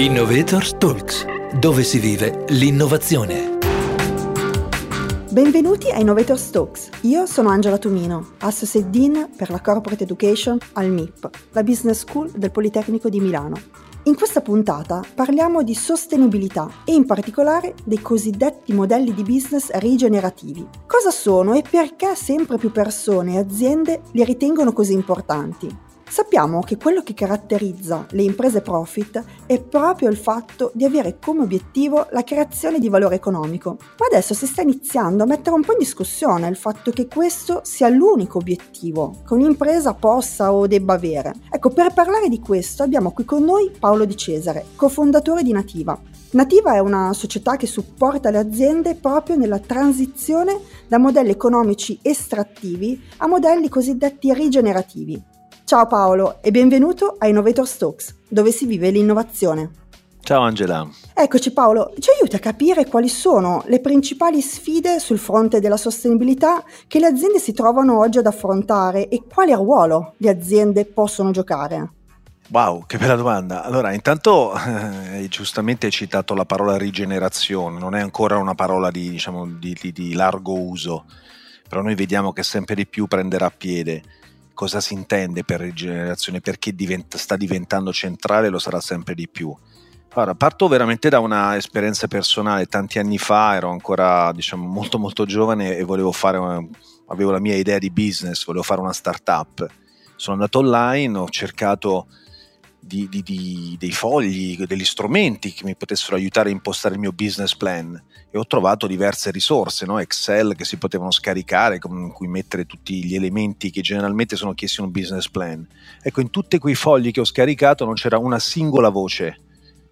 Innovators Talks, dove si vive l'innovazione. Benvenuti a Innovators Talks. Io sono Angela Tumino, Associate Dean per la Corporate Education al MIP, la Business School del Politecnico di Milano. In questa puntata parliamo di sostenibilità e in particolare dei cosiddetti modelli di business rigenerativi. Cosa sono e perché sempre più persone e aziende li ritengono così importanti? Sappiamo che quello che caratterizza le imprese profit è proprio il fatto di avere come obiettivo la creazione di valore economico, ma adesso si sta iniziando a mettere un po' in discussione il fatto che questo sia l'unico obiettivo che un'impresa possa o debba avere. Ecco, per parlare di questo abbiamo qui con noi Paolo Di Cesare, cofondatore di Nativa. Nativa è una società che supporta le aziende proprio nella transizione da modelli economici estrattivi a modelli cosiddetti rigenerativi. Ciao Paolo e benvenuto a Innovator Stokes, dove si vive l'innovazione. Ciao Angela. Eccoci Paolo, ci aiuti a capire quali sono le principali sfide sul fronte della sostenibilità che le aziende si trovano oggi ad affrontare e quale ruolo le aziende possono giocare? Wow, che bella domanda. Allora, intanto eh, giustamente hai citato la parola rigenerazione, non è ancora una parola di, diciamo, di, di, di largo uso, però noi vediamo che sempre di più prenderà piede cosa si intende per rigenerazione, perché diventa, sta diventando centrale, lo sarà sempre di più. Allora, parto veramente da una esperienza personale. Tanti anni fa ero ancora diciamo, molto molto giovane e volevo fare, una, avevo la mia idea di business, volevo fare una startup. Sono andato online, ho cercato di, di, di, dei fogli, degli strumenti che mi potessero aiutare a impostare il mio business plan e ho trovato diverse risorse, no? Excel che si potevano scaricare, con cui mettere tutti gli elementi che generalmente sono chiesti in un business plan. Ecco, in tutti quei fogli che ho scaricato non c'era una singola voce,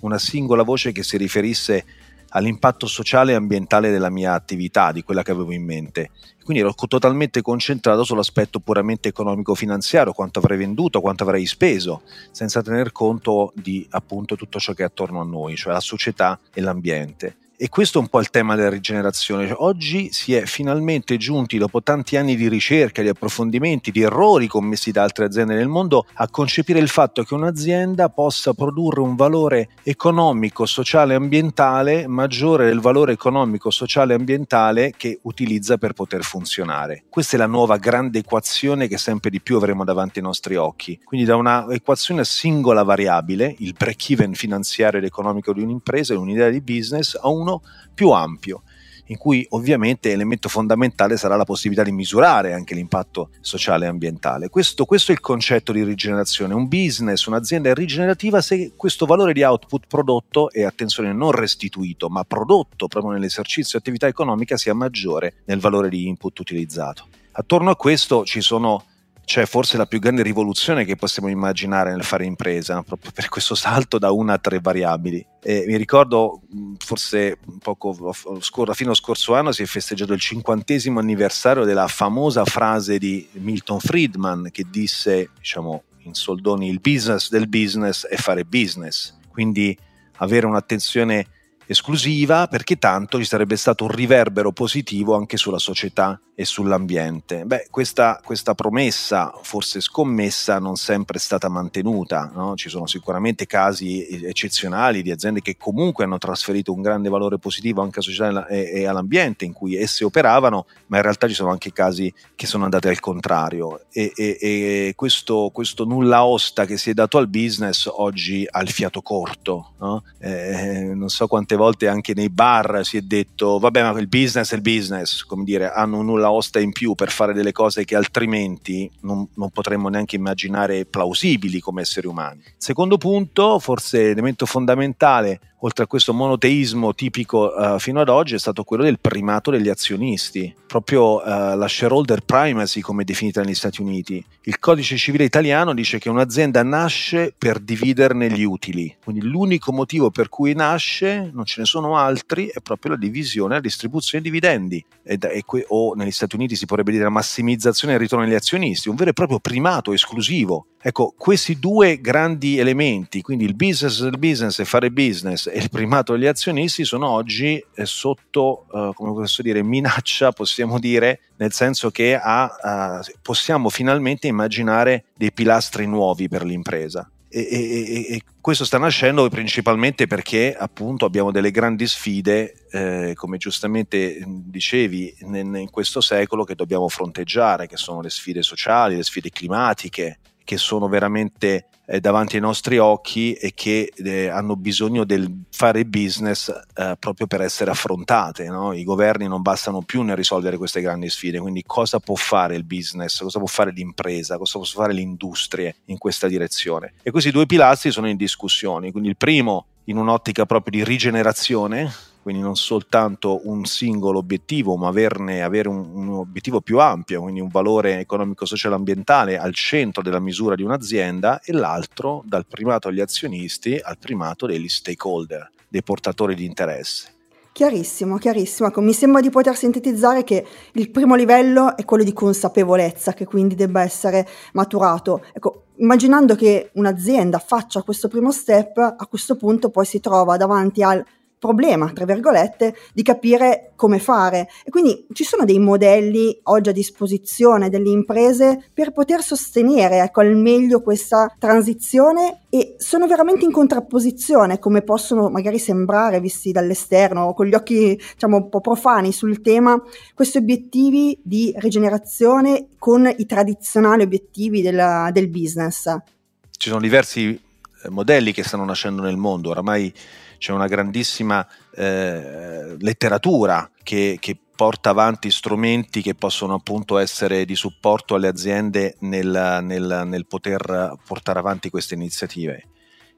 una singola voce che si riferisse all'impatto sociale e ambientale della mia attività, di quella che avevo in mente. Quindi ero totalmente concentrato sull'aspetto puramente economico-finanziario, quanto avrei venduto, quanto avrei speso, senza tener conto di appunto tutto ciò che è attorno a noi, cioè la società e l'ambiente. E questo è un po' il tema della rigenerazione. Cioè, oggi si è finalmente giunti, dopo tanti anni di ricerca, di approfondimenti, di errori commessi da altre aziende nel mondo, a concepire il fatto che un'azienda possa produrre un valore economico, sociale e ambientale maggiore del valore economico, sociale e ambientale che utilizza per poter funzionare. Questa è la nuova grande equazione che sempre di più avremo davanti ai nostri occhi. Quindi da una equazione a singola variabile, il break-even finanziario ed economico di un'impresa, un'idea di business, a un uno più ampio in cui ovviamente elemento fondamentale sarà la possibilità di misurare anche l'impatto sociale e ambientale. Questo, questo, è il concetto di rigenerazione. Un business, un'azienda è rigenerativa se questo valore di output prodotto, e attenzione non restituito, ma prodotto proprio nell'esercizio di attività economica sia maggiore nel valore di input utilizzato. Attorno a questo ci sono c'è forse la più grande rivoluzione che possiamo immaginare nel fare impresa, proprio per questo salto da una a tre variabili. E mi ricordo, forse un poco fino allo scorso anno si è festeggiato il cinquantesimo anniversario della famosa frase di Milton Friedman che disse, diciamo in soldoni, il business del business è fare business. Quindi avere un'attenzione esclusiva perché tanto ci sarebbe stato un riverbero positivo anche sulla società e sull'ambiente. Beh, questa, questa, promessa, forse scommessa, non sempre è stata mantenuta. No? Ci sono sicuramente casi eccezionali di aziende che comunque hanno trasferito un grande valore positivo anche alla società e, e all'ambiente in cui esse operavano, ma in realtà ci sono anche casi che sono andati al contrario. E, e, e questo, questo, nulla osta che si è dato al business oggi ha il fiato corto. No? Eh, non so quante volte anche nei bar si è detto, vabbè, ma il business è il business, come dire, hanno nulla osta in più per fare delle cose che altrimenti non, non potremmo neanche immaginare plausibili come esseri umani. Secondo punto, forse elemento fondamentale, oltre a questo monoteismo tipico uh, fino ad oggi, è stato quello del primato degli azionisti, proprio uh, la shareholder primacy come definita negli Stati Uniti. Il codice civile italiano dice che un'azienda nasce per dividerne gli utili, quindi l'unico motivo per cui nasce, non ce ne sono altri, è proprio la divisione la distribuzione di dividendi, e, e, o negli Stati Uniti si potrebbe dire la massimizzazione del ritorno agli azionisti, un vero e proprio primato esclusivo. Ecco, questi due grandi elementi, quindi il business del business e fare business e il primato degli azionisti, sono oggi eh, sotto, eh, come posso dire, minaccia, possiamo dire, nel senso che ha, uh, possiamo finalmente immaginare dei pilastri nuovi per l'impresa. E, e, e, questo sta nascendo principalmente perché appunto abbiamo delle grandi sfide, eh, come giustamente dicevi, in, in questo secolo che dobbiamo fronteggiare, che sono le sfide sociali, le sfide climatiche, che sono veramente eh, davanti ai nostri occhi e che eh, hanno bisogno del fare business eh, proprio per essere affrontate. No? I governi non bastano più nel risolvere queste grandi sfide, quindi cosa può fare il business, cosa può fare l'impresa, cosa possono fare le industrie in questa direzione. E questi due pilastri sono in discussione, quindi il primo in un'ottica proprio di rigenerazione, quindi non soltanto un singolo obiettivo, ma averne, avere un, un, obiettivo più ampio, quindi un valore economico, sociale, ambientale al centro della misura di un'azienda e l'altro dal primato agli azionisti al primato degli stakeholder, dei portatori di interesse. Chiarissimo, chiarissimo. Ecco, mi sembra di poter sintetizzare che il primo livello è quello di consapevolezza, che quindi debba essere maturato. Ecco, immaginando che un'azienda faccia questo primo step, a questo punto poi si trova davanti al problema, tra virgolette, di capire come fare. E quindi ci sono dei modelli oggi a disposizione delle imprese per poter sostenere ecco, al meglio questa transizione e sono veramente in contrapposizione, come possono magari sembrare visti dall'esterno, con gli occhi diciamo un po' profani sul tema, questi obiettivi di rigenerazione con i tradizionali obiettivi della, del business. Ci sono diversi eh, modelli che stanno nascendo nel mondo, oramai c'è una grandissima eh, letteratura che, che, porta avanti strumenti che possono appunto essere di supporto alle aziende nel, nel, nel poter portare avanti queste iniziative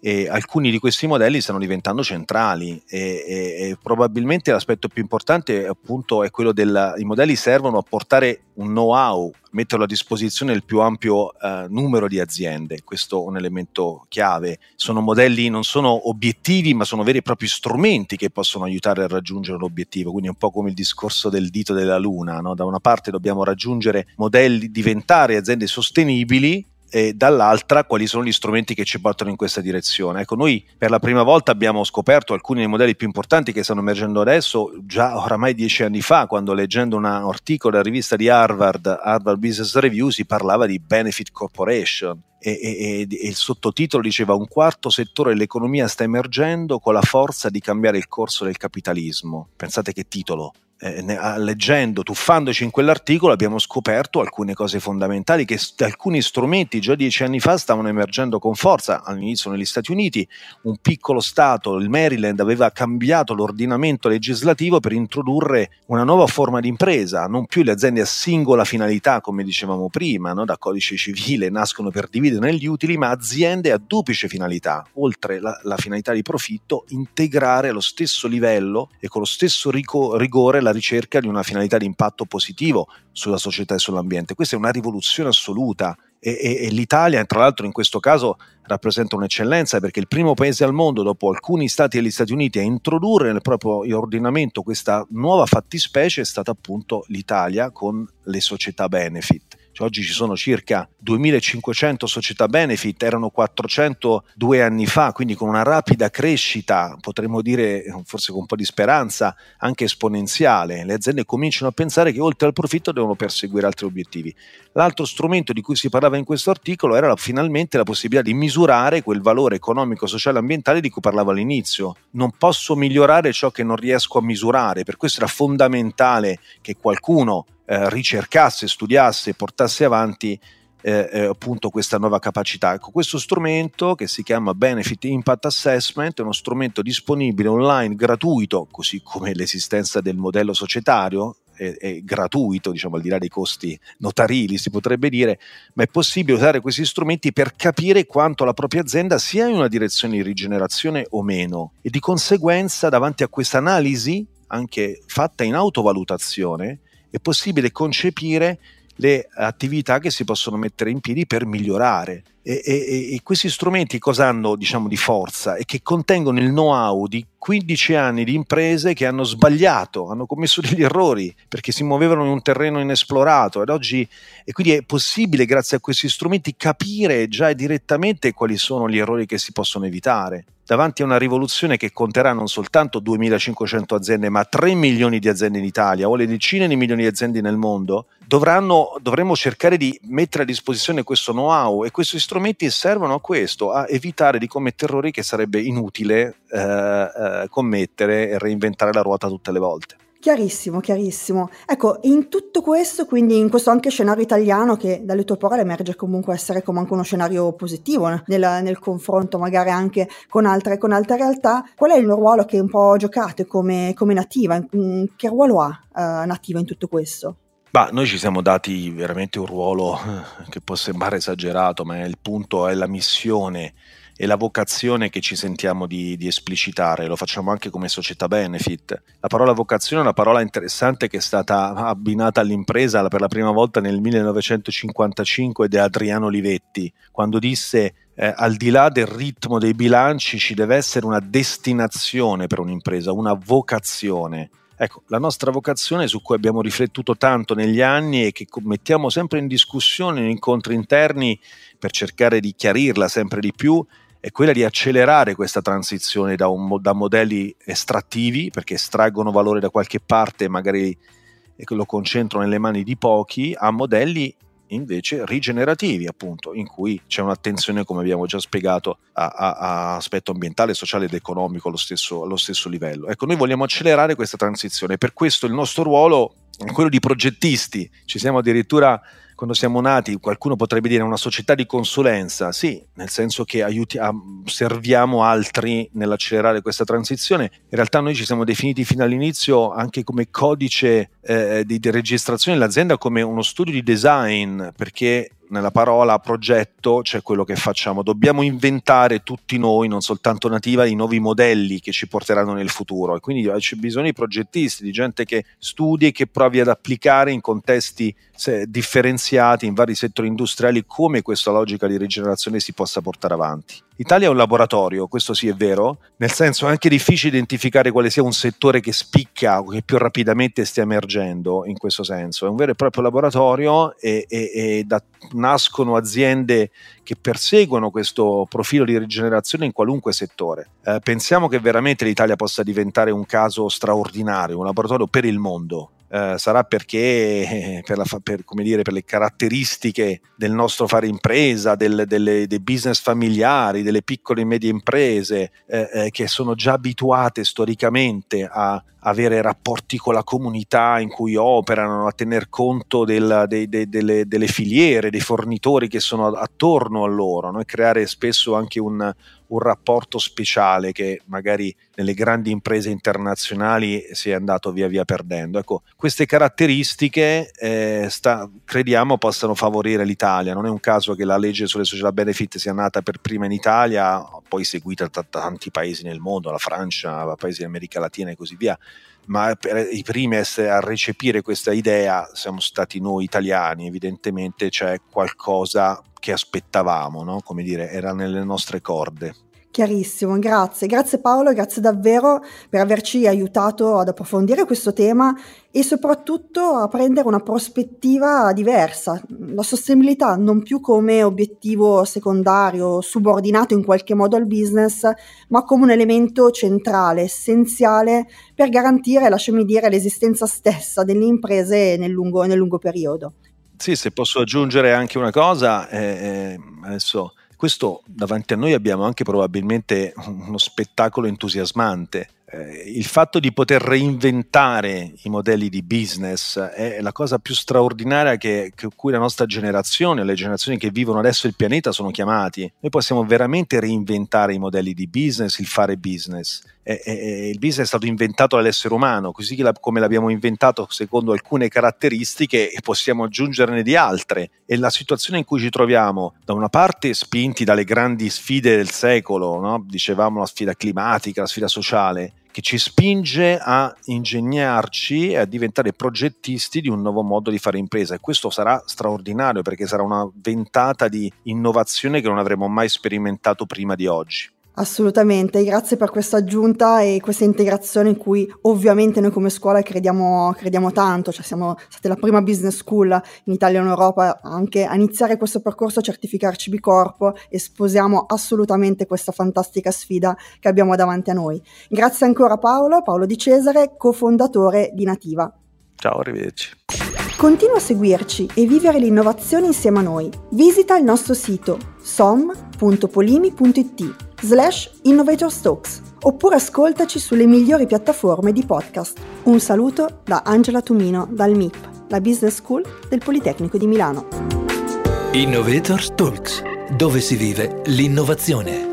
e alcuni di questi modelli stanno diventando centrali e, e, e probabilmente l'aspetto più importante appunto è quello del i modelli servono a portare un know-how, metterlo a disposizione del più ampio eh, numero di aziende, questo è un elemento chiave. Sono modelli, non sono obiettivi, ma sono veri e propri strumenti che possono aiutare a raggiungere l'obiettivo, quindi è un po' come il discorso del dito della luna, no? da una parte dobbiamo raggiungere modelli, diventare aziende sostenibili e dall'altra quali sono gli strumenti che ci portano in questa direzione. Ecco, noi per la prima volta abbiamo scoperto alcuni dei modelli più importanti che stanno emergendo adesso, già oramai dieci anni fa, quando leggendo un articolo della rivista di Harvard, Harvard Business Review, si parlava di Benefit Corporation. E, e, e il sottotitolo diceva un quarto settore dell'economia sta emergendo con la forza di cambiare il corso del capitalismo. Pensate che titolo, eh, leggendo, tuffandoci in quell'articolo, abbiamo scoperto alcune cose fondamentali che st- alcuni strumenti già dieci anni fa stavano emergendo con forza. All'inizio negli Stati Uniti un piccolo Stato, il Maryland, aveva cambiato l'ordinamento legislativo per introdurre una nuova forma di impresa, non più le aziende a singola finalità, come dicevamo prima, no? da codice civile nascono per dividere gli utili, ma aziende a duplice finalità, oltre la, la finalità di profitto, integrare allo stesso livello e con lo stesso rico- rigore la alla ricerca di una finalità di impatto positivo sulla società e sull'ambiente. Questa è una rivoluzione assoluta e, e, e, l'Italia, tra l'altro, in questo caso rappresenta un'eccellenza perché è il primo paese al mondo, dopo alcuni stati e gli Stati Uniti, a introdurre nel proprio ordinamento questa nuova fattispecie è stata appunto l'Italia con le società benefit. Oggi ci sono circa 2500 società benefit, erano 400 due anni fa, quindi con una rapida crescita, potremmo dire forse con un po' di speranza, anche esponenziale. Le aziende cominciano a pensare che oltre al profitto devono perseguire altri obiettivi. L'altro strumento di cui si parlava in questo articolo era finalmente la possibilità di misurare quel valore economico, sociale e ambientale di cui parlavo all'inizio. Non posso migliorare ciò che non riesco a misurare, per questo era fondamentale che qualcuno eh, ricercasse, studiasse e portasse avanti eh, eh, appunto questa nuova capacità. Ecco, questo strumento che si chiama Benefit Impact Assessment è uno strumento disponibile online gratuito, così come l'esistenza del modello societario è, è, gratuito, diciamo al di là dei costi notarili si potrebbe dire, ma è possibile usare questi strumenti per capire quanto la propria azienda sia in una direzione di rigenerazione o meno e di conseguenza davanti a questa analisi anche fatta in autovalutazione è possibile concepire le attività che si possono mettere in piedi per migliorare. E, e, e questi strumenti cosa hanno diciamo, di forza? E che contengono il know-how di 15 anni di imprese che hanno sbagliato, hanno commesso degli errori perché si muovevano in un terreno inesplorato. Ed oggi, e quindi è possibile grazie a questi strumenti capire già direttamente quali sono gli errori che si possono evitare. Davanti a una rivoluzione che conterà non soltanto 2500 aziende, ma 3 milioni di aziende in Italia o le decine di milioni di aziende nel mondo, dovranno, dovremo cercare di mettere a disposizione questo know-how e questi strumenti servono a questo, a evitare di commettere errori che sarebbe inutile eh, eh, commettere e reinventare la ruota tutte le volte. Chiarissimo, chiarissimo. Ecco, in tutto questo, quindi in questo anche scenario italiano che dalle tue parole emerge comunque essere come anche uno scenario positivo nel, nel confronto magari anche con altre, con altre, realtà, qual è il ruolo che un po' giocate come, come nativa? Che ruolo ha uh, nativa in tutto questo? Bah, noi ci siamo dati veramente un ruolo eh, che può sembrare esagerato, ma il punto è la missione e la vocazione che ci sentiamo di, di, esplicitare, lo facciamo anche come società benefit. La parola vocazione è una parola interessante che è stata abbinata all'impresa per la prima volta nel 1955 da Adriano Livetti, quando disse eh, al di là del ritmo dei bilanci ci deve essere una destinazione per un'impresa, una vocazione. Ecco, la nostra vocazione su cui abbiamo riflettuto tanto negli anni e che mettiamo sempre in discussione in incontri interni per cercare di chiarirla sempre di più è quella di accelerare questa transizione da, un, da modelli estrattivi, perché estraggono valore da qualche parte e magari lo concentrano nelle mani di pochi, a modelli invece rigenerativi, appunto, in cui c'è un'attenzione, come abbiamo già spiegato, a, a, a aspetto ambientale, sociale ed economico allo stesso, allo stesso livello. Ecco, noi vogliamo accelerare questa transizione, per questo il nostro ruolo è quello di progettisti, ci siamo addirittura quando siamo nati, qualcuno potrebbe dire una società di consulenza, sì, nel senso che aiutiamo, serviamo altri nell'accelerare questa transizione. In realtà noi ci siamo definiti fino all'inizio anche come codice eh, di, di registrazione dell'azienda come uno studio di design, perché nella parola progetto c'è quello che facciamo. Dobbiamo inventare tutti noi, non soltanto nativa, i nuovi modelli che ci porteranno nel futuro. E quindi c'è bisogno di progettisti, di gente che studi e che provi ad applicare in contesti differenziati in vari settori industriali come questa logica di rigenerazione si possa portare avanti. L'Italia è un laboratorio, questo sì è vero, nel senso è anche difficile identificare quale sia un settore che spicca o che più rapidamente stia emergendo in questo senso. È un vero e proprio laboratorio e, e, e da, nascono aziende che perseguono questo profilo di rigenerazione in qualunque settore. Eh, pensiamo che veramente l'Italia possa diventare un caso straordinario, un laboratorio per il mondo eh, sarà perché eh, per, la, per, dire, per, le caratteristiche del nostro fare impresa, del, delle, dei business familiari, delle piccole e medie imprese eh, eh, che sono già abituate storicamente a avere rapporti con la comunità in cui operano, a tener conto del, dei, dei, delle, delle, filiere, dei fornitori che sono attorno a loro no? e creare spesso anche un, un rapporto speciale che magari nelle grandi imprese internazionali si è andato via via perdendo. Ecco, queste caratteristiche eh, sta, crediamo possano favorire l'Italia. Non è un caso che la legge sulle social benefit sia nata per prima in Italia, poi seguita da tanti paesi nel mondo, la Francia, paesi dell'America Latina e così via ma i primi a recepire questa idea siamo stati noi italiani, evidentemente c'è qualcosa che aspettavamo, no? come dire, era nelle nostre corde. Chiarissimo, grazie. Grazie Paolo, grazie davvero per averci aiutato ad approfondire questo tema e soprattutto a prendere una prospettiva diversa, la sostenibilità non più come obiettivo secondario, subordinato in qualche modo al business, ma come un elemento centrale, essenziale per garantire, lasciami dire, l'esistenza stessa delle imprese nel lungo, nel lungo periodo. Sì, se posso aggiungere anche una cosa, eh, eh adesso questo davanti a noi abbiamo anche probabilmente uno spettacolo entusiasmante. Eh, il fatto di poter reinventare i modelli di business è la cosa più straordinaria che, che cui la nostra generazione, le generazioni che vivono adesso il pianeta sono chiamati. Noi possiamo veramente reinventare i modelli di business, il fare business eh, eh, il business è stato inventato dall'essere umano, così come l'abbiamo inventato secondo alcune caratteristiche e possiamo aggiungerne di altre. E la situazione in cui ci troviamo, da una parte spinti dalle grandi sfide del secolo, no? dicevamo la sfida climatica, la sfida sociale, che ci spinge a ingegnarci e a diventare progettisti di un nuovo modo di fare impresa e questo sarà straordinario perché sarà una ventata di innovazione che non avremo mai sperimentato prima di oggi. Assolutamente, grazie per questa aggiunta e questa integrazione in cui ovviamente noi come scuola crediamo, crediamo tanto, cioè siamo state la prima business school in Italia e in Europa anche a iniziare questo percorso a certificarci B Corpo e sposiamo assolutamente questa fantastica sfida che abbiamo davanti a noi. Grazie ancora Paolo, Paolo Di Cesare, cofondatore di Nativa. Ciao, arrivederci. Continua a seguirci e vivere l'innovazione insieme a noi. Visita il nostro sito som.polimi.it slash innovatorstalks oppure ascoltaci sulle migliori piattaforme di podcast. Un saluto da Angela Tumino dal MIP, la Business School del Politecnico di Milano. Innovators Talks, dove si vive l'innovazione.